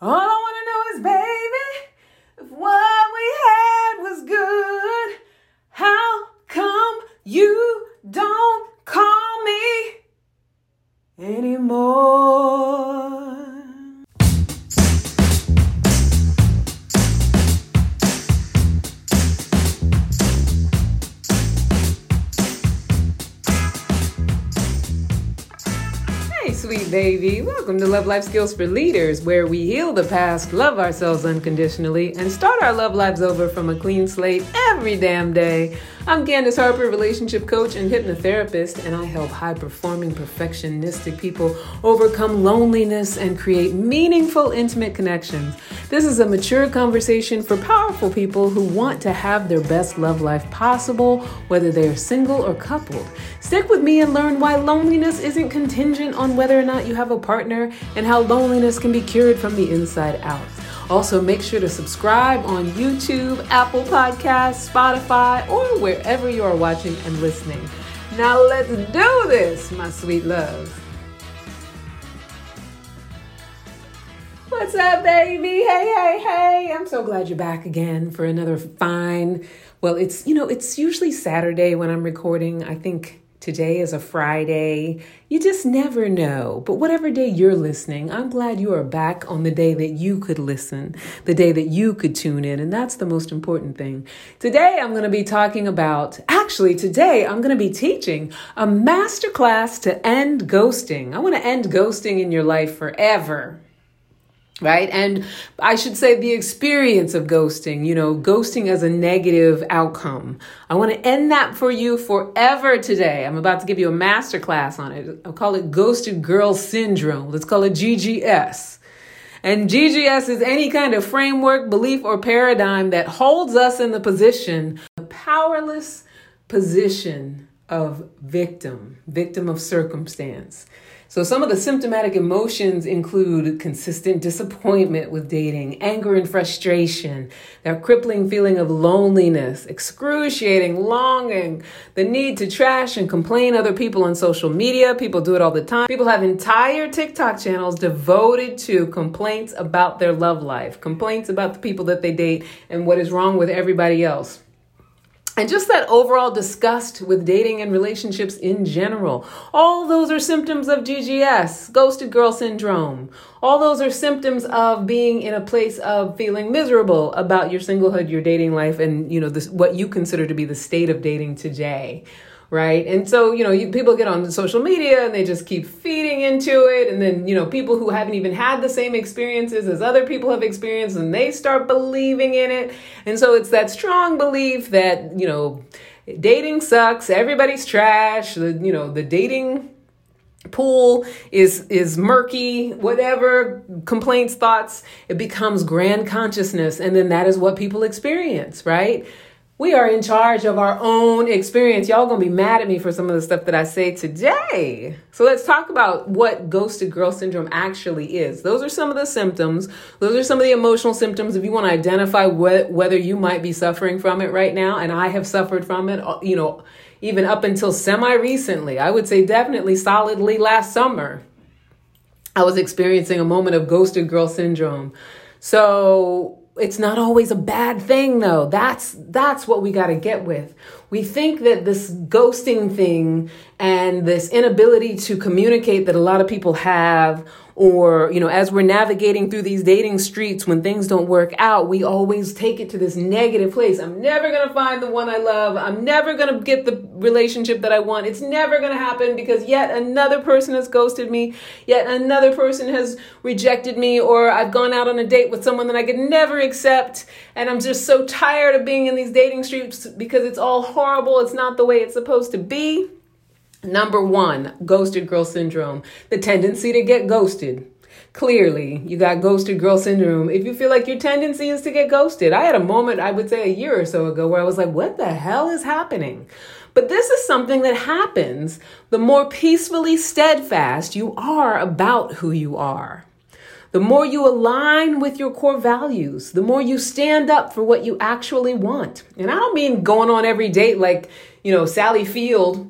All I wanna know is, baby, Welcome to Love Life Skills for Leaders, where we heal the past, love ourselves unconditionally, and start our love lives over from a clean slate every damn day. I'm Candace Harper, relationship coach and hypnotherapist, and I help high performing, perfectionistic people overcome loneliness and create meaningful, intimate connections. This is a mature conversation for powerful people who want to have their best love life possible, whether they are single or coupled. Stick with me and learn why loneliness isn't contingent on whether or not you have a partner and how loneliness can be cured from the inside out. Also, make sure to subscribe on YouTube, Apple Podcasts, Spotify, or wherever you are watching and listening. Now, let's do this, my sweet loves. What's up, baby? Hey, hey, hey. I'm so glad you're back again for another fine. Well, it's, you know, it's usually Saturday when I'm recording. I think Today is a Friday. You just never know. But whatever day you're listening, I'm glad you are back on the day that you could listen, the day that you could tune in. And that's the most important thing. Today, I'm going to be talking about, actually, today, I'm going to be teaching a masterclass to end ghosting. I want to end ghosting in your life forever right? And I should say the experience of ghosting, you know, ghosting as a negative outcome. I want to end that for you forever today. I'm about to give you a master class on it. I'll call it Ghosted Girl Syndrome. Let's call it GGS. And GGS is any kind of framework, belief, or paradigm that holds us in the position, the powerless position of victim, victim of circumstance. So, some of the symptomatic emotions include consistent disappointment with dating, anger and frustration, that crippling feeling of loneliness, excruciating longing, the need to trash and complain other people on social media. People do it all the time. People have entire TikTok channels devoted to complaints about their love life, complaints about the people that they date and what is wrong with everybody else and just that overall disgust with dating and relationships in general. All those are symptoms of GGS, ghosted girl syndrome. All those are symptoms of being in a place of feeling miserable about your singlehood, your dating life, and you know this, what you consider to be the state of dating today right? And so, you know, you, people get on social media and they just keep feeding into it. And then, you know, people who haven't even had the same experiences as other people have experienced and they start believing in it. And so it's that strong belief that, you know, dating sucks, everybody's trash, the, you know, the dating pool is is murky whatever complaints thoughts it becomes grand consciousness and then that is what people experience right we are in charge of our own experience. Y'all gonna be mad at me for some of the stuff that I say today. So let's talk about what ghosted girl syndrome actually is. Those are some of the symptoms. Those are some of the emotional symptoms. If you want to identify wh- whether you might be suffering from it right now, and I have suffered from it, uh, you know, even up until semi recently, I would say definitely solidly last summer, I was experiencing a moment of ghosted girl syndrome. So it's not always a bad thing though. That's that's what we got to get with. We think that this ghosting thing and this inability to communicate that a lot of people have or you know as we're navigating through these dating streets when things don't work out we always take it to this negative place. I'm never going to find the one i love. I'm never going to get the relationship that i want. It's never going to happen because yet another person has ghosted me. Yet another person has rejected me. Or i've gone out on a date with someone that i could never accept. And i'm just so tired of being in these dating streets because it's all horrible. It's not the way it's supposed to be Number one, ghosted girl syndrome, the tendency to get ghosted. Clearly, you got ghosted girl syndrome. If you feel like your tendency is to get ghosted, I had a moment, I would say a year or so ago, where I was like, what the hell is happening? But this is something that happens the more peacefully steadfast you are about who you are. The more you align with your core values, the more you stand up for what you actually want. And I don't mean going on every date like, you know, Sally Field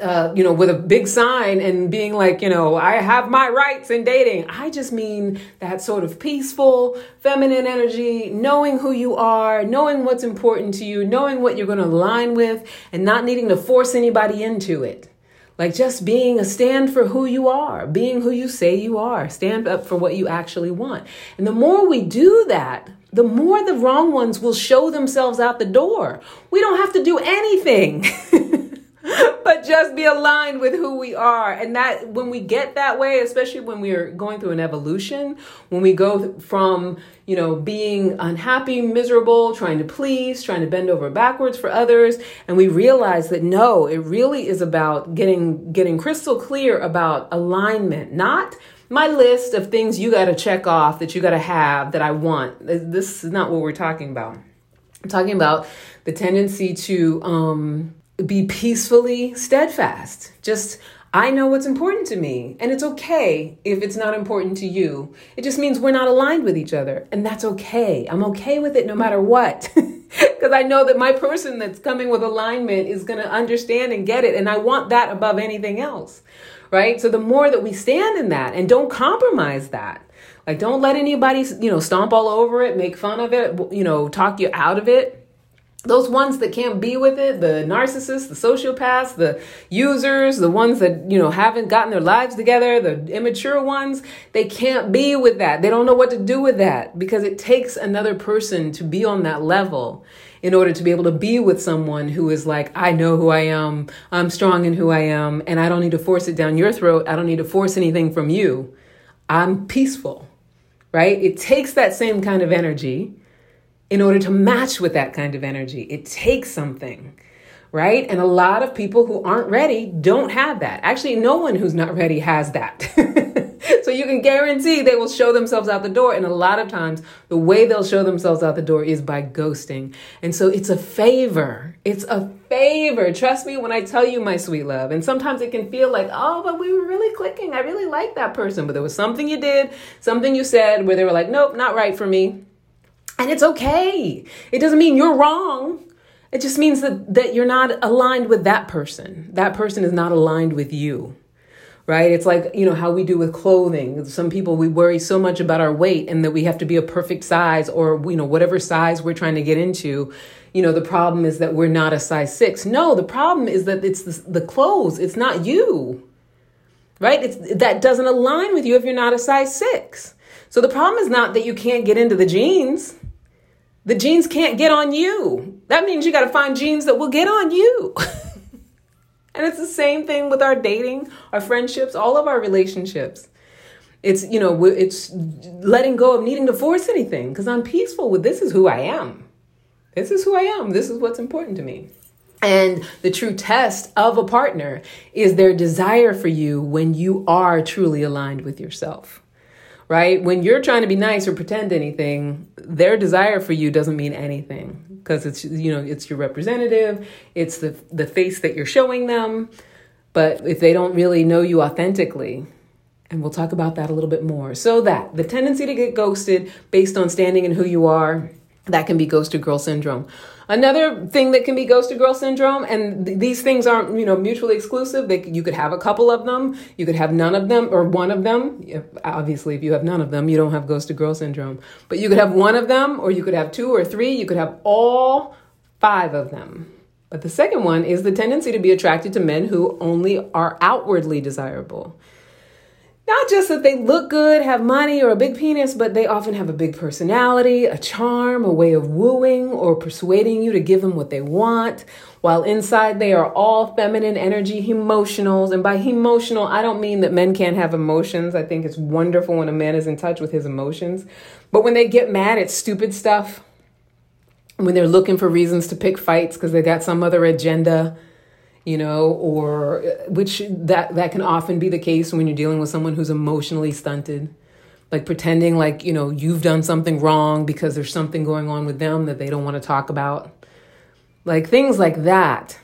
uh, you know, with a big sign and being like, you know, I have my rights in dating. I just mean that sort of peaceful, feminine energy, knowing who you are, knowing what's important to you, knowing what you're going to align with, and not needing to force anybody into it. Like just being a stand for who you are, being who you say you are, stand up for what you actually want. And the more we do that, the more the wrong ones will show themselves out the door. We don't have to do anything. but just be aligned with who we are. And that when we get that way, especially when we're going through an evolution, when we go from, you know, being unhappy, miserable, trying to please, trying to bend over backwards for others, and we realize that no, it really is about getting getting crystal clear about alignment, not my list of things you got to check off that you got to have that I want. This is not what we're talking about. I'm talking about the tendency to um be peacefully steadfast. Just, I know what's important to me, and it's okay if it's not important to you. It just means we're not aligned with each other, and that's okay. I'm okay with it no matter what. Because I know that my person that's coming with alignment is going to understand and get it, and I want that above anything else, right? So the more that we stand in that and don't compromise that, like don't let anybody, you know, stomp all over it, make fun of it, you know, talk you out of it those ones that can't be with it the narcissists the sociopaths the users the ones that you know haven't gotten their lives together the immature ones they can't be with that. They don't know what to do with that because it takes another person to be on that level in order to be able to be with someone who is like i know who i am. I'm strong in who i am and i don't need to force it down your throat. I don't need to force anything from you. I'm peaceful. Right? It takes that same kind of energy in order to match with that kind of energy. It takes something, right? And a lot of people who aren't ready don't have that. Actually, no one who's not ready has that. so you can guarantee they will show themselves out the door. And a lot of times, the way they'll show themselves out the door is by ghosting. And so it's a favor. It's a favor. Trust me when I tell you, my sweet love. And sometimes it can feel like, oh, but we were really clicking. I really like that person. But there was something you did, something you said where they were like, nope, not right for me and it's okay. It doesn't mean you're wrong. It just means that, that you're not aligned with that person. That person is not aligned with you. Right? It's like, you know, how we do with clothing. Some people, we worry so much about our weight and that we have to be a perfect size or, you know, whatever size we're trying to get into. You know, the problem is that we're not a size six. No, the problem is that it's the, the clothes, it's not you. Right? It's, that doesn't align with you if you're not a size six. So the problem is not that you can't get into the jeans. The jeans can't get on you. That means you got to find jeans that will get on you. and it's the same thing with our dating, our friendships, all of our relationships. It's, you know, it's letting go of needing to force anything because I'm peaceful with this is who I am. This is who I am. This is what's important to me. And the true test of a partner is their desire for you when you are truly aligned with yourself right? When you're trying to be nice or pretend anything, their desire for you doesn't mean anything because it's you know it's your representative, it's the the face that you're showing them. But if they don't really know you authentically, and we'll talk about that a little bit more. So that the tendency to get ghosted based on standing in who you are, that can be ghosted girl syndrome. Another thing that can be ghosted girl syndrome, and th- these things aren't you know mutually exclusive. They, you could have a couple of them, you could have none of them, or one of them. If, obviously, if you have none of them, you don't have ghosted girl syndrome. But you could have one of them, or you could have two or three. You could have all five of them. But the second one is the tendency to be attracted to men who only are outwardly desirable. Not just that they look good, have money, or a big penis, but they often have a big personality, a charm, a way of wooing or persuading you to give them what they want. While inside they are all feminine energy, emotionals. And by emotional, I don't mean that men can't have emotions. I think it's wonderful when a man is in touch with his emotions. But when they get mad at stupid stuff, when they're looking for reasons to pick fights because they got some other agenda, you know, or uh, which that that can often be the case when you're dealing with someone who's emotionally stunted. Like pretending like, you know, you've done something wrong because there's something going on with them that they don't want to talk about. Like things like that.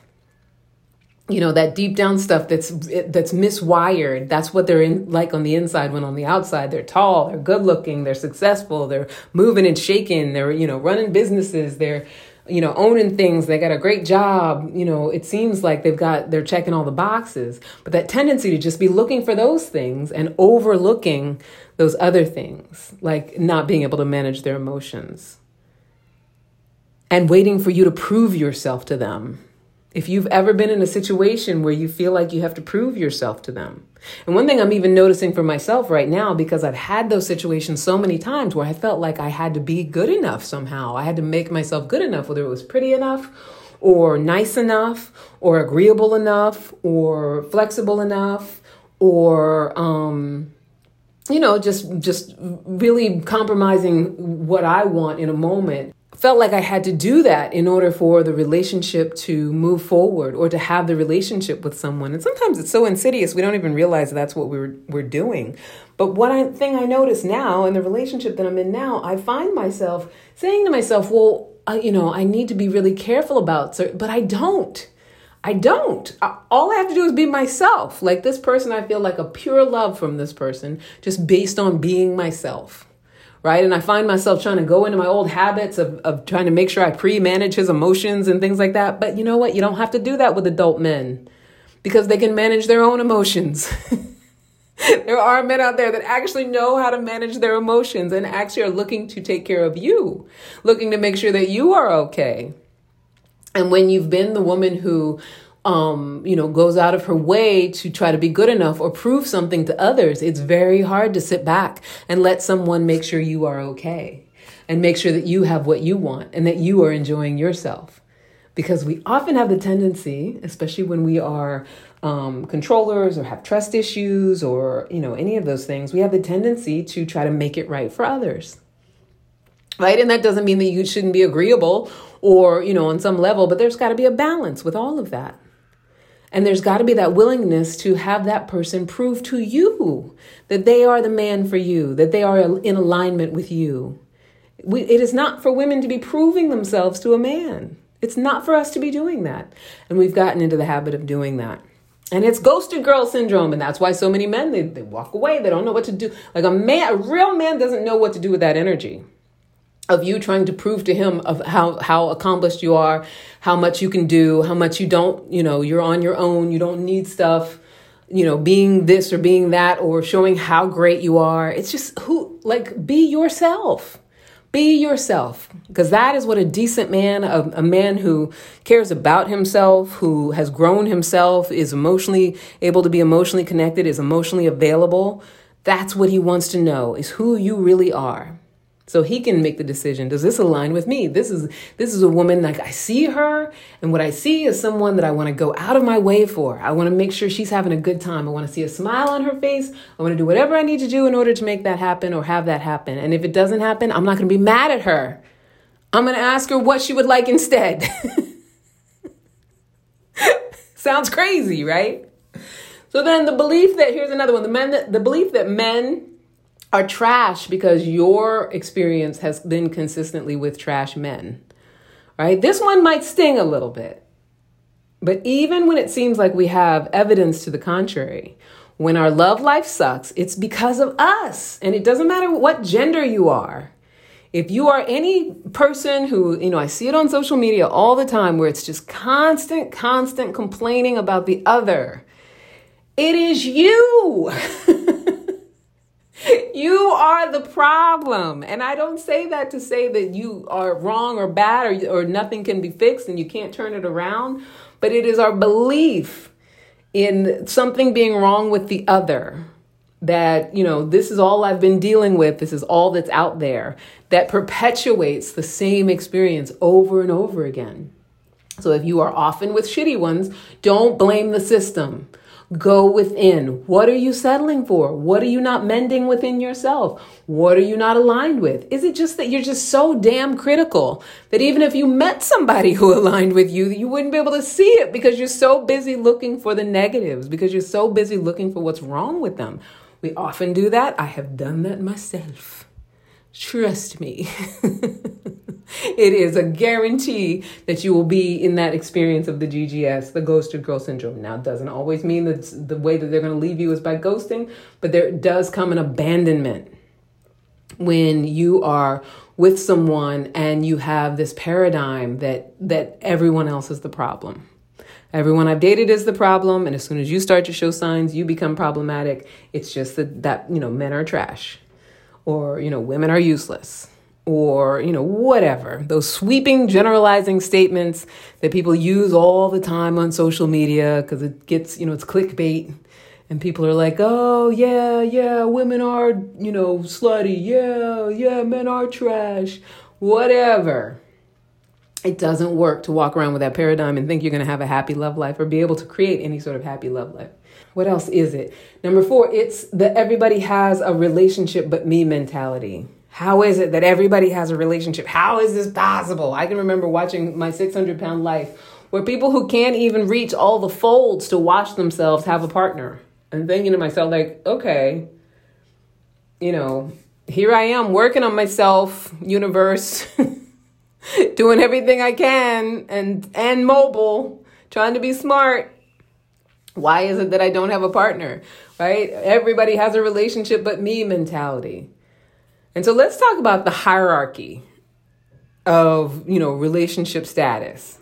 You know, that deep down stuff that's that's miswired. That's what they're in like on the inside when on the outside they're tall, they're good looking, they're successful, they're moving and shaking, they're, you know, running businesses, they're you know, owning things, they got a great job, you know, it seems like they've got, they're checking all the boxes. But that tendency to just be looking for those things and overlooking those other things, like not being able to manage their emotions and waiting for you to prove yourself to them. If you've ever been in a situation where you feel like you have to prove yourself to them. And one thing I'm even noticing for myself right now, because I've had those situations so many times where I felt like I had to be good enough somehow. I had to make myself good enough, whether it was pretty enough or nice enough or agreeable enough or flexible enough or, um, you know, just, just really compromising what I want in a moment felt like I had to do that in order for the relationship to move forward or to have the relationship with someone. And sometimes it's so insidious we don't even realize that's what we're we're doing. But one thing I notice now in the relationship that I'm in now, I find myself saying to myself, "Well, you know, I need to be really careful about," certain, but I don't. I don't. all I have to do is be myself. Like this person, I feel like a pure love from this person just based on being myself right? And I find myself trying to go into my old habits of, of trying to make sure I pre manage his emotions and things like that. But you know what? You don't have to do that with adult men because they can manage their own emotions. there are men out there that actually know how to manage their emotions and actually are looking to take care of you, looking to make sure that you are okay. And when you've been the woman who um, you know, goes out of her way to try to be good enough or prove something to others, it's very hard to sit back and let someone make sure you are okay and make sure that you have what you want and that you are enjoying yourself. Because we often have the tendency, especially when we are um, controllers or have trust issues or, you know, any of those things, we have the tendency to try to make it right for others. Right? And that doesn't mean that you shouldn't be agreeable or you know on some level but there's got to be a balance with all of that and there's got to be that willingness to have that person prove to you that they are the man for you, that they are in alignment with you. We, it is not for women to be proving themselves to a man. It's not for us to be doing that. And we've gotten into the habit of doing that. And it's ghosted girl syndrome. And that's why so many men, they, they walk away. They don't know what to do. Like a man, a real man doesn't know what to do with that energy of you trying to prove to him of how how accomplished you are, how much you can do, how much you don't, you know, you're on your own, you don't need stuff, you know, being this or being that or showing how great you are. It's just who like be yourself. Be yourself because that is what a decent man, a, a man who cares about himself, who has grown himself, is emotionally able to be emotionally connected, is emotionally available. That's what he wants to know is who you really are so he can make the decision does this align with me? This is this is a woman like i see her and what i see is someone that i want to go out of my way for. I want to make sure she's having a good time. I want to see a smile on her face. I want to do whatever i need to do in order to make that happen or have that happen. And if it doesn't happen i'm not going to be mad at her. I'm going to ask her what she would like instead. Sounds crazy right? So then the belief that here's another one the men that, the belief that men are trash because your experience has been consistently with trash men. Right? This one might sting a little bit. But even when it seems like we have evidence to the contrary, when our love life sucks, it's because of us. And it doesn't matter what gender you are. If you are any person who, you know, I see it on social media all the time where it's just constant, constant complaining about the other, it is you. you are the problem. And I don't say that to say that you are wrong or bad or, or nothing can be fixed and you can't turn it around, but it is our belief in something being wrong with the other that, you know, this is all I've been dealing with, this is all that's out there, that perpetuates the same experience over and over again. So if you are often with shitty ones, don't blame the system. Go within. What are you settling for? What are you not mending within yourself? What are you not aligned with? Is it just that you're just so damn critical that even if you met somebody who aligned with you, you wouldn't be able to see it because you're so busy looking for the negatives, because you're so busy looking for what's wrong with them? We often do that. I have done that myself. Trust me. it is a guarantee that you will be in that experience of the GGS, the ghosted girl syndrome. Now, it doesn't always mean that the way that they're going to leave you is by ghosting, but there does come an abandonment. when you are with someone and you have this paradigm that that everyone else is the problem. Everyone I've dated is the problem, and as soon as you start to show signs, you become problematic. It's just that that you know men are trash, or you know women are useless, or you know whatever. Those sweeping generalizing statements that people use all the time on social media because it gets you know it's clickbait. And people are like oh yeah yeah women are you know slutty. Yeah yeah men are trash. Whatever. It doesn't work to walk around with that paradigm and think you're going to have a happy love life or be able to create any sort of happy love life what else is it number four it's that everybody has a relationship but me mentality how is it that everybody has a relationship? How is this possible? I can remember watching my 600 pound life where people who can't even reach all the folds to wash themselves have a partner. And thinking to myself, like, okay, you know, here I am working on myself, universe, doing everything I can and and mobile, trying to be smart. Why is it that I don't have a partner? Right? Everybody has a relationship but me mentality. And so let's talk about the hierarchy of, you know, relationship status.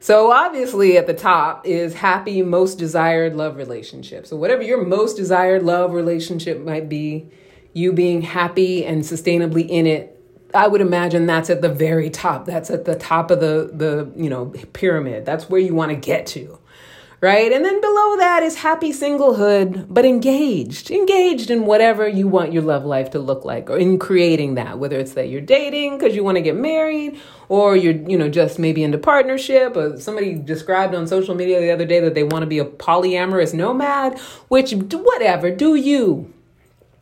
So obviously at the top is happy most desired love relationship. So whatever your most desired love relationship might be, you being happy and sustainably in it, I would imagine that's at the very top. That's at the top of the the, you know, pyramid. That's where you want to get to right? And then below that is happy singlehood, but engaged, engaged in whatever you want your love life to look like, or in creating that, whether it's that you're dating because you want to get married, or you're, you know, just maybe into partnership. Or somebody described on social media the other day that they want to be a polyamorous nomad, which, whatever, do you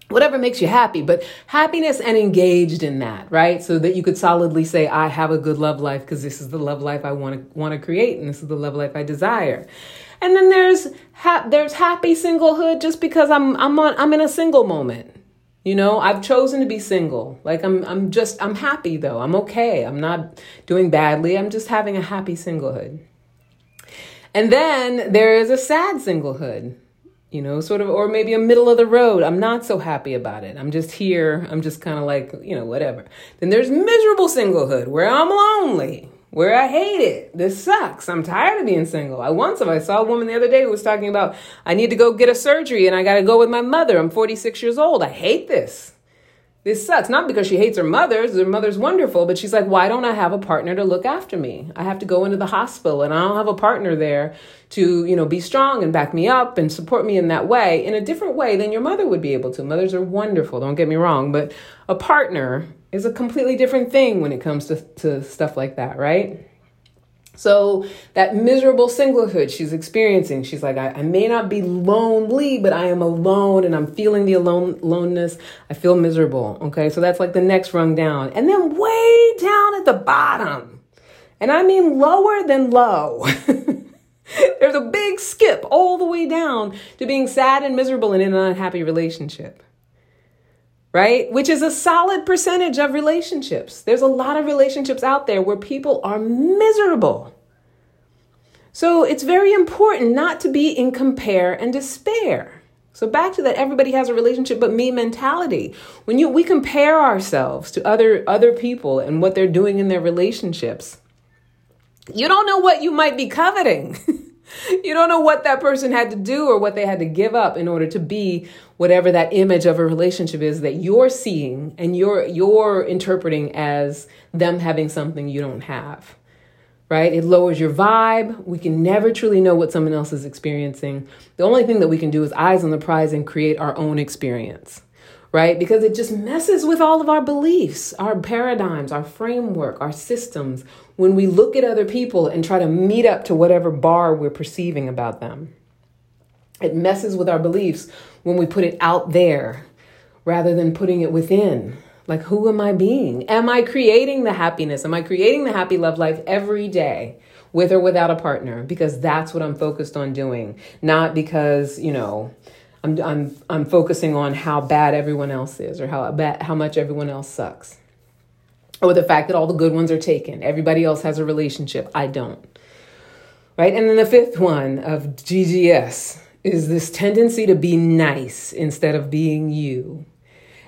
whatever makes you happy, but happiness and engaged in that, right? So that you could solidly say, I have a good love life because this is the love life I want to want to create, and this is the love life I desire. And then there's ha- there's happy singlehood just because I'm I'm on I'm in a single moment. You know, I've chosen to be single. Like I'm I'm just I'm happy though. I'm okay. I'm not doing badly. I'm just having a happy singlehood. And then there is a sad singlehood. You know, sort of or maybe a middle of the road. I'm not so happy about it. I'm just here. I'm just kind of like, you know, whatever. Then there's miserable singlehood where I'm lonely where I hate it. This sucks. I'm tired of being single. I once I saw a woman the other day who was talking about I need to go get a surgery and I got to go with my mother. I'm 46 years old. I hate this. This sucks. Not because she hates her mother. Her mother's wonderful, but she's like, why don't I have a partner to look after me? I have to go into the hospital and I don't have a partner there to, you know, be strong and back me up and support me in that way, in a different way than your mother would be able to. Mothers are wonderful, don't get me wrong, but a partner is a completely different thing when it comes to, to stuff like that, right? So that miserable singlehood she's experiencing, she's like, I, I, may not be lonely, but I am alone and I'm feeling the alone aloneness. I feel miserable. Okay. So that's like the next rung down. And then way down at the bottom, and I mean lower than low. There's a big skip all the way down to being sad and miserable and in an unhappy relationship right? Which is a solid percentage of relationships. There's a lot of relationships out there where people are miserable. So it's very important not to be in compare and despair. So back to that everybody has a relationship but me mentality. When you we compare ourselves to other other people and what they're doing in their relationships, you don't know what you might be coveting. you don't know what that person had to do or what they had to give up in order to be whatever that image of a relationship is that you're seeing and you're you're interpreting as them having something you don't have right? It lowers your vibe. We can never truly know what someone else is experiencing. The only thing that we can do is eyes on the prize and create our own experience right? Because it just messes with all of our beliefs, our paradigms, our framework, our systems when we look at other people and try to meet up to whatever bar we're perceiving about them. It messes with our beliefs when we put it out there rather than putting it within. Like, who am I being? Am I creating the happiness? Am I creating the happy love life every day? with or without a partner because that's what I'm focused on doing, not because, you know, I'm I'm I'm focusing on how bad everyone else is or how bad how much everyone else sucks. Or the fact that all the good ones are taken. Everybody else has a relationship. I don't. Right? And then the fifth one of GGS is this tendency to be nice instead of being you.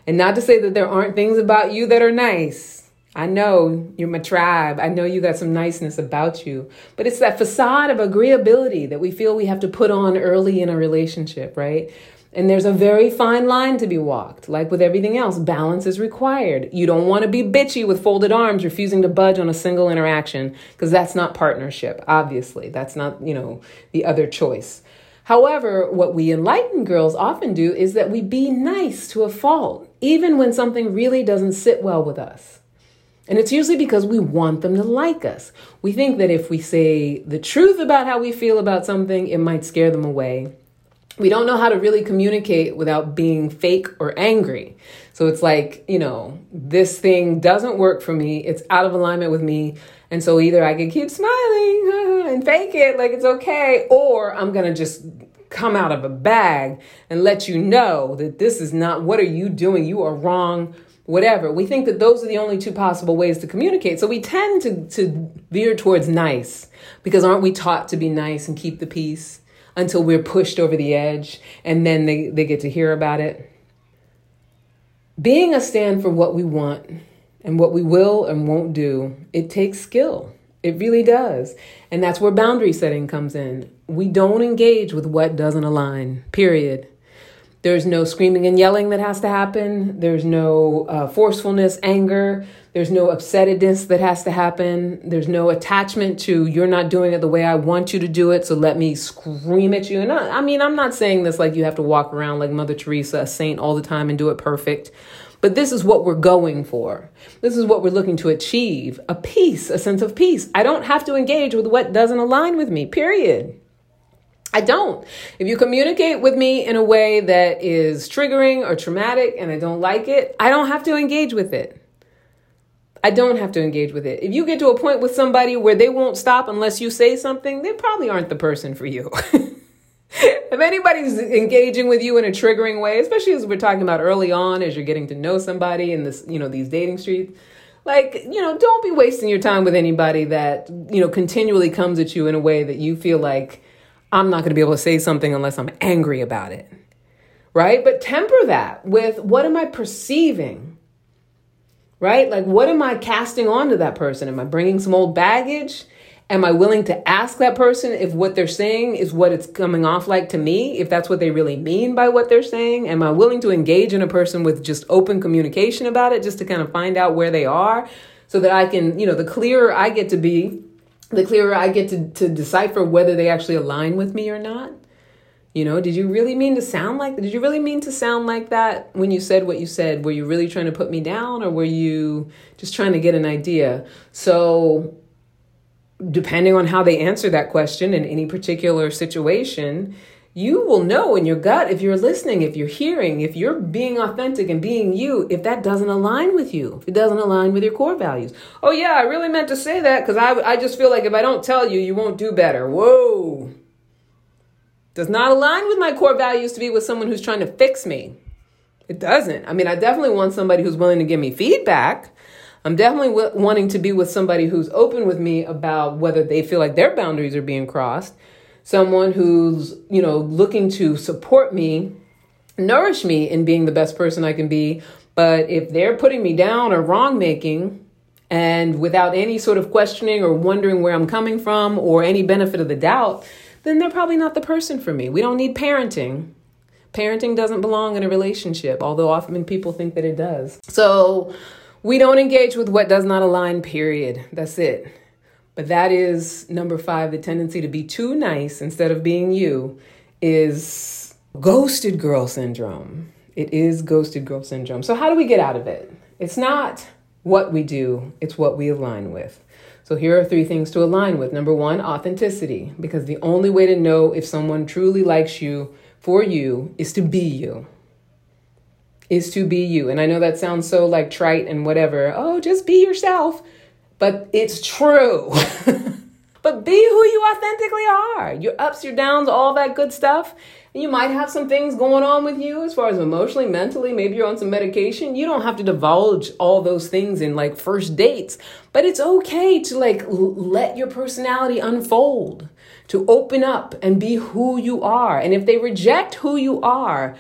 And not to say that there aren't things about you that are nice. I know you're my tribe. I know you got some niceness about you. But it's that facade of agreeability that we feel we have to put on early in a relationship, right? And there's a very fine line to be walked. Like with everything else, balance is required. You don't want to be bitchy with folded arms, refusing to budge on a single interaction, because that's not partnership, obviously. That's not, you know, the other choice. However, what we enlightened girls often do is that we be nice to a fault, even when something really doesn't sit well with us. And it's usually because we want them to like us. We think that if we say the truth about how we feel about something, it might scare them away we don't know how to really communicate without being fake or angry. So it's like, you know, this thing doesn't work for me. It's out of alignment with me. And so either I can keep smiling and fake it like it's okay, or I'm going to just come out of a bag and let you know that this is not what are you doing? You are wrong. Whatever. We think that those are the only two possible ways to communicate. So we tend to, to veer towards nice because aren't we taught to be nice and keep the peace? until we're pushed over the edge and then they, they get to hear about it. Being a stand for what we want and what we will and won't do, it takes skill. It really does. And that's where boundary setting comes in. We don't engage with what doesn't align, period. There's no screaming and yelling that has to happen. There's no uh, forcefulness, anger. There's no upsetedness that has to happen. There's no attachment to you're not doing it the way I want you to do it, so let me scream at you. And I, I mean, I'm not saying this like you have to walk around like Mother Teresa, a saint all the time and do it perfect. But this is what we're going for. This is what we're looking to achieve a peace, a sense of peace. I don't have to engage with what doesn't align with me, period. I don't. If you communicate with me in a way that is triggering or traumatic and I don't like it, I don't have to engage with it. I don't have to engage with it. If you get to a point with somebody where they won't stop unless you say something, they probably aren't the person for you. if anybody's engaging with you in a triggering way, especially as we're talking about early on as you're getting to know somebody in this, you know, these dating streets, like, you know, don't be wasting your time with anybody that, you know, continually comes at you in a way that you feel like I'm not going to be able to say something unless I'm angry about it. Right? But temper that with what am I perceiving? Right? Like, what am I casting onto that person? Am I bringing some old baggage? Am I willing to ask that person if what they're saying is what it's coming off like to me, if that's what they really mean by what they're saying? Am I willing to engage in a person with just open communication about it, just to kind of find out where they are so that I can, you know, the clearer I get to be, the clearer I get to, to decipher whether they actually align with me or not. You know, did you really mean to sound like did you really mean to sound like that when you said what you said? Were you really trying to put me down or were you just trying to get an idea? So depending on how they answer that question in any particular situation, you will know in your gut if you're listening, if you're hearing, if you're being authentic and being you, if that doesn't align with you, if it doesn't align with your core values. Oh, yeah, I really meant to say that because I, I just feel like if I don't tell you, you won't do better. Whoa. Does not align with my core values to be with someone who's trying to fix me. It doesn't. I mean, I definitely want somebody who's willing to give me feedback. I'm definitely w- wanting to be with somebody who's open with me about whether they feel like their boundaries are being crossed someone who's, you know, looking to support me, nourish me in being the best person I can be. But if they're putting me down or wrong making, and without any sort of questioning or wondering where I'm coming from or any benefit of the doubt, then they're probably not the person for me. We don't need parenting. Parenting doesn't belong in a relationship, although often people think that it does. So we don't engage with what does not align, period. That's it. But that is number five the tendency to be too nice instead of being you is ghosted girl syndrome. It is ghosted girl syndrome. So, how do we get out of it? It's not what we do, it's what we align with. So, here are three things to align with. Number one, authenticity, because the only way to know if someone truly likes you for you is to be you. Is to be you. And I know that sounds so like trite and whatever. Oh, just be yourself but it's true. but be who you authentically are. Your ups, your downs, all that good stuff. You might have some things going on with you as far as emotionally, mentally, maybe you're on some medication. You don't have to divulge all those things in like first dates, but it's okay to like l- let your personality unfold, to open up and be who you are. And if they reject who you are,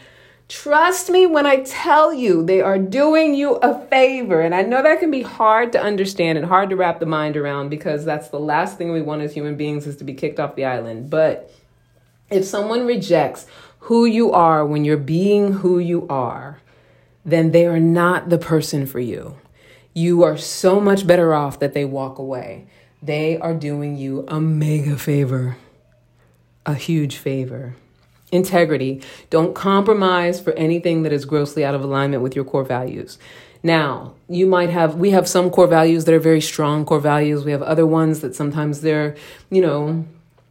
Trust me when I tell you they are doing you a favor. And I know that can be hard to understand and hard to wrap the mind around because that's the last thing we want as human beings is to be kicked off the island. But if someone rejects who you are when you're being who you are, then they are not the person for you. You are so much better off that they walk away. They are doing you a mega favor, a huge favor integrity. Don't compromise for anything that is grossly out of alignment with your core values. Now, you might have, we have some core values that are very strong core values. We have other ones that sometimes they're, you know,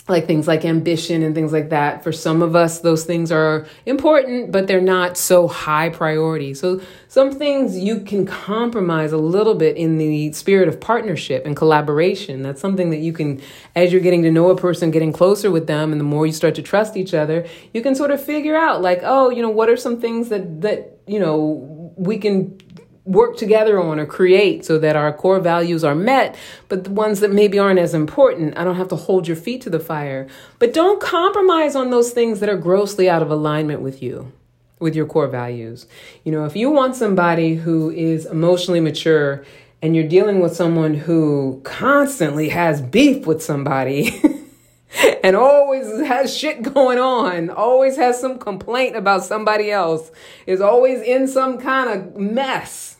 like things like ambition and things like that. For some of us, those things are important, but they're not so high priority. So, some things you can compromise a little bit in the spirit of partnership and collaboration. That's something that you can, as you're getting to know a person, getting closer with them, and the more you start to trust each other, you can sort of figure out, like, oh, you know, what are some things that, that, you know, we can work together on or create so that our core values are met, but the ones that maybe aren't as important, I don't have to hold your feet to the fire. But don't compromise on those things that are grossly out of alignment with you, with your core values. You know, if you want somebody who is emotionally mature and you're dealing with someone who constantly has beef with somebody, and always has shit going on, always has some complaint about somebody else, is always in some kind of mess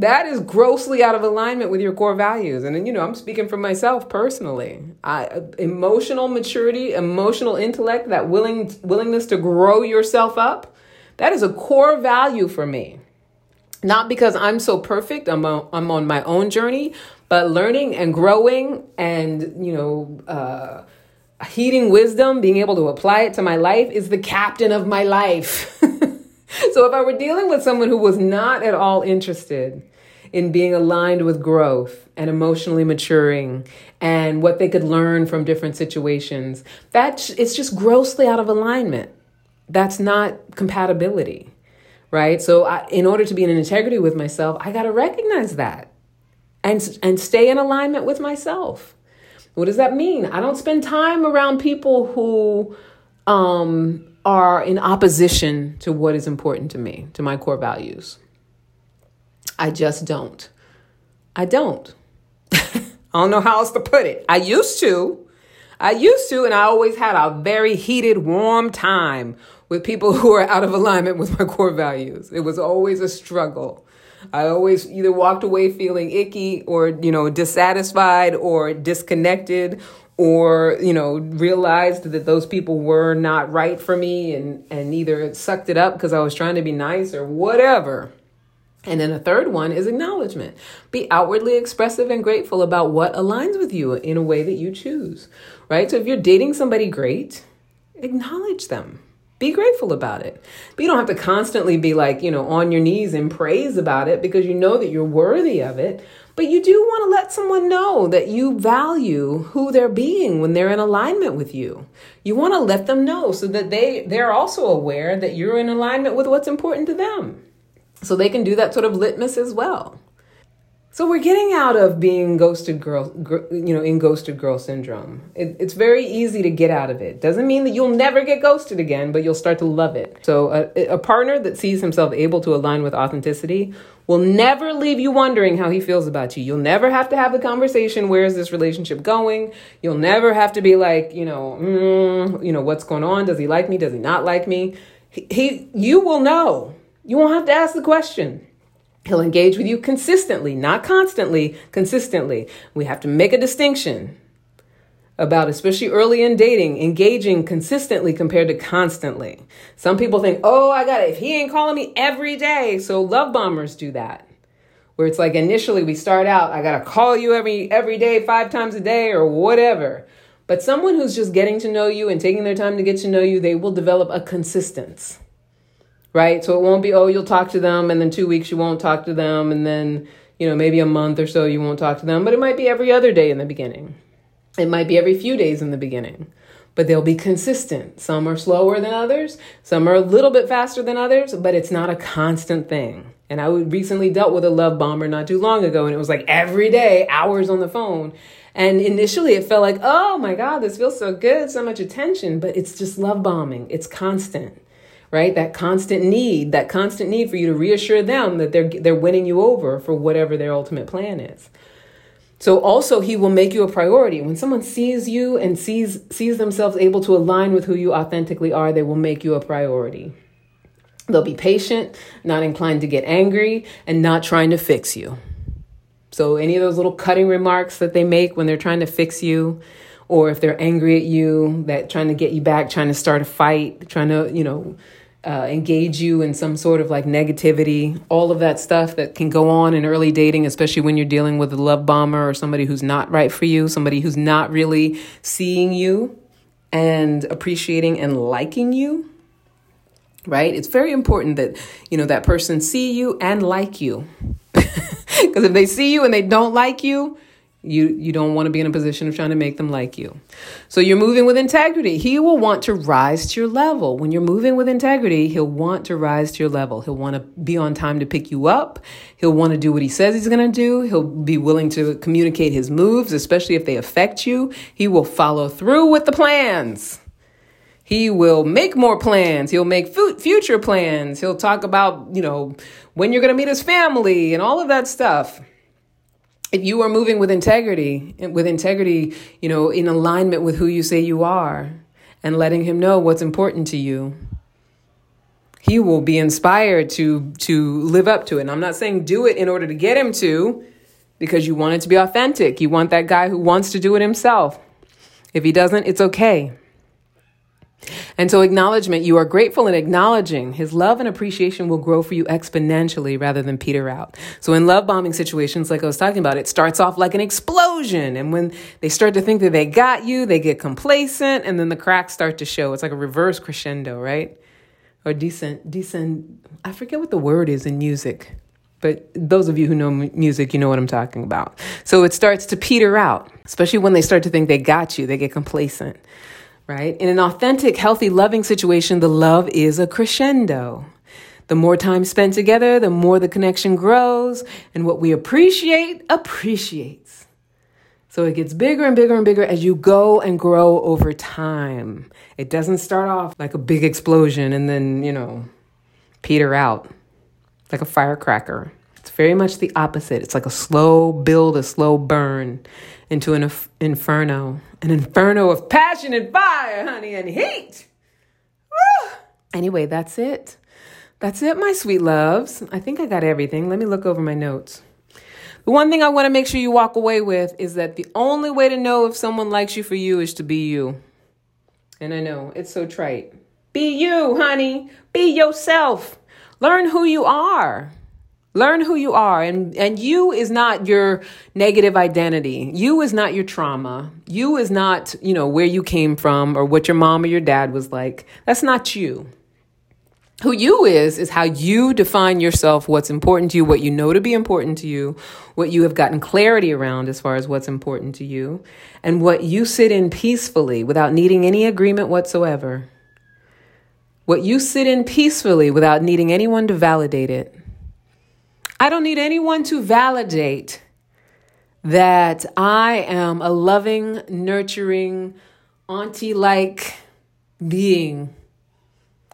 that is grossly out of alignment with your core values. And you know i'm speaking for myself personally. I, emotional maturity emotional intellect that willing willingness to grow yourself up that is a core value for me. Not because i'm so perfect i'm, a, I'm on my own journey but learning and growing and you know uh, heeding wisdom being able to apply it to my life is the captain of my life So if I were dealing with someone who was not at all interested in being aligned with growth and emotionally maturing and what they could learn from different situations, that it's just grossly out of alignment. That's not compatibility, right? So I, in order to be in integrity with myself, I got to recognize that and and stay in alignment with myself. What does that mean? I don't spend time around people who um are in opposition to what is important to me, to my core values. I just don't. I don't. I don't know how else to put it. I used to. I used to, and I always had a very heated, warm time with people who are out of alignment with my core values. It was always a struggle. I always either walked away feeling icky or, you know, dissatisfied or disconnected or you know realized that those people were not right for me and and either sucked it up because I was trying to be nice or whatever. And then a third one is acknowledgement. Be outwardly expressive and grateful about what aligns with you in a way that you choose. Right? So if you're dating somebody great, acknowledge them. Be grateful about it. But you don't have to constantly be like, you know, on your knees in praise about it because you know that you're worthy of it. But you do want to let someone know that you value who they're being when they're in alignment with you. You want to let them know so that they they're also aware that you're in alignment with what's important to them. So they can do that sort of litmus as well. So we're getting out of being ghosted girl, you know, in ghosted girl syndrome. It, it's very easy to get out of it. Doesn't mean that you'll never get ghosted again, but you'll start to love it. So a, a partner that sees himself able to align with authenticity will never leave you wondering how he feels about you. You'll never have to have the conversation, where is this relationship going? You'll never have to be like, you know, mm, you know, what's going on? Does he like me? Does he not like me? He, he you will know. You won't have to ask the question. He'll engage with you consistently, not constantly, consistently. We have to make a distinction about, especially early in dating, engaging consistently compared to constantly. Some people think, oh, I got it. If he ain't calling me every day. So love bombers do that. Where it's like initially we start out, I gotta call you every every day, five times a day, or whatever. But someone who's just getting to know you and taking their time to get to know you, they will develop a consistence right? So it won't be, oh, you'll talk to them and then two weeks you won't talk to them and then, you know, maybe a month or so you won't talk to them, but it might be every other day in the beginning. It might be every few days in the beginning, but they'll be consistent. Some are slower than others, some are a little bit faster than others, but it's not a constant thing. And I recently dealt with a love bomber not too long ago, and it was like every day, hours on the phone. And initially it felt like, oh my God, this feels so good, so much attention, but it's just love bombing. It's constant right? That constant need, that constant need for you to reassure them that they're they're winning you over for whatever their ultimate plan is. So also he will make you a priority. When someone sees you and sees sees themselves able to align with who you authentically are, they will make you a priority. They'll be patient, not inclined to get angry, and not trying to fix you. So any of those little cutting remarks that they make when they're trying to fix you, or if they're angry at you, that trying to get you back, trying to start a fight, trying to, you know, uh, engage you in some sort of like negativity, all of that stuff that can go on in early dating, especially when you're dealing with a love bomber or somebody who's not right for you, somebody who's not really seeing you and appreciating and liking you. Right? It's very important that, you know, that person see you and like you. Because if they see you and they don't like you, you you don't want to be in a position of trying to make them like you. So you're moving with integrity. He will want to rise to your level. When you're moving with integrity, he'll want to rise to your level. He'll want to be on time to pick you up. He'll want to do what he says he's going to do. He'll be willing to communicate his moves, especially if they affect you. He will follow through with the plans. He will make more plans. He'll make future plans. He'll talk about, you know, when you're going to meet his family and all of that stuff if you are moving with integrity, with integrity, you know, in alignment with who you say you are and letting him know what's important to you, he will be inspired to to live up to it. And I'm not saying do it in order to get him to because you want it to be authentic. You want that guy who wants to do it himself. If he doesn't, it's okay. And so, acknowledgement, you are grateful and acknowledging his love and appreciation will grow for you exponentially rather than peter out. So, in love bombing situations, like I was talking about, it starts off like an explosion. And when they start to think that they got you, they get complacent, and then the cracks start to show. It's like a reverse crescendo, right? Or descent, descent. I forget what the word is in music, but those of you who know music, you know what I'm talking about. So, it starts to peter out, especially when they start to think they got you, they get complacent right? In an authentic, healthy, loving situation, the love is a crescendo. The more time spent together, the more the connection grows, and what we appreciate appreciates. So it gets bigger and bigger and bigger as you go and grow over time. It doesn't start off like a big explosion and then, you know, peter out like a firecracker. It's very much the opposite. It's like a slow build, a slow burn into an inferno, an inferno of passion and fire, honey, and heat. Woo! Anyway, that's it. That's it, my sweet loves. I think I got everything. Let me look over my notes. The one thing I want to make sure you walk away with is that the only way to know if someone likes you for you is to be you. And I know it's so trite. Be you, honey. Be yourself. Learn who you are. Learn who you are. And, and you is not your negative identity. You is not your trauma. You is not, you know, where you came from or what your mom or your dad was like. That's not you. Who you is, is how you define yourself, what's important to you, what you know to be important to you, what you have gotten clarity around as far as what's important to you, and what you sit in peacefully without needing any agreement whatsoever. What you sit in peacefully without needing anyone to validate it. I don't need anyone to validate that I am a loving, nurturing, auntie like being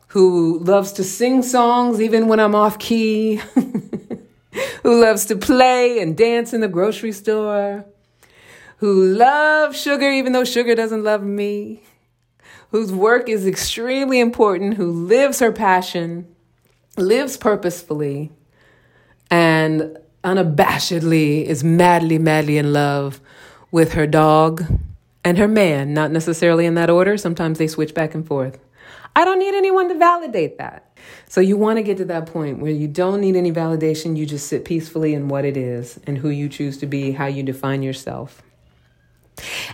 who loves to sing songs even when I'm off key, who loves to play and dance in the grocery store, who loves sugar even though sugar doesn't love me, whose work is extremely important, who lives her passion, lives purposefully and unabashedly is madly, madly in love with her dog and her man, not necessarily in that order. Sometimes they switch back and forth. I don't need anyone to validate that. So you want to get to that point where you don't need any validation. You just sit peacefully in what it is and who you choose to be, how you define yourself.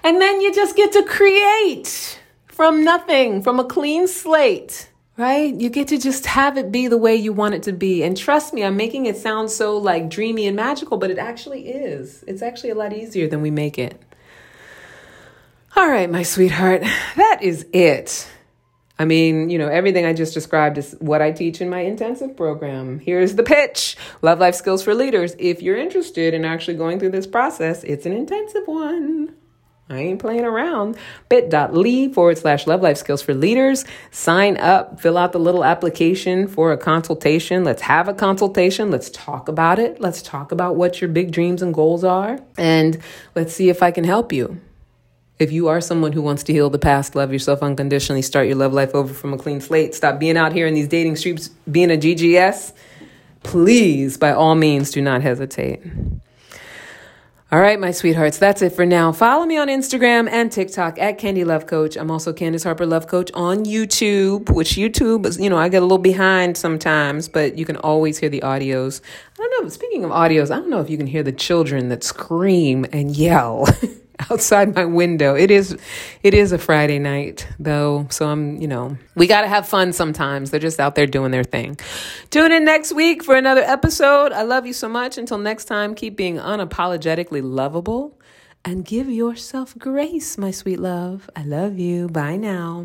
And then you just get to create from nothing, from a clean slate right? You get to just have it be the way you want it to be. And trust me, I'm making it sound so like dreamy and magical, but it actually is. It's actually a lot easier than we make it. All right, my sweetheart, that is it. I mean, you know, everything I just described is what I teach in my intensive program. Here's the pitch Love Life Skills for Leaders. If you're interested in actually going through this process, it's an intensive one. I ain't playing around. bit.ly forward slash love life skills for leaders. Sign up, fill out the little application for a consultation. Let's have a consultation. Let's talk about it. Let's talk about what your big dreams and goals are. And let's see if I can help you. If you are someone who wants to heal the past, love yourself unconditionally, start your love life over from a clean slate, stop being out here in these dating streets being a GGS, please, by all means, do not hesitate. All right, my sweethearts, that's it for now. Follow me on Instagram and TikTok at Candy Love Coach. I'm also Candace Harper Love Coach on YouTube, which YouTube is, you know, I get a little behind sometimes, but you can always hear the audios. I don't know, speaking of audios, I don't know if you can hear the children that scream and yell. outside my window. It is it is a Friday night though, so I'm, you know, we got to have fun sometimes. They're just out there doing their thing. Tune in next week for another episode. I love you so much. Until next time, keep being unapologetically lovable and give yourself grace, my sweet love. I love you. Bye now.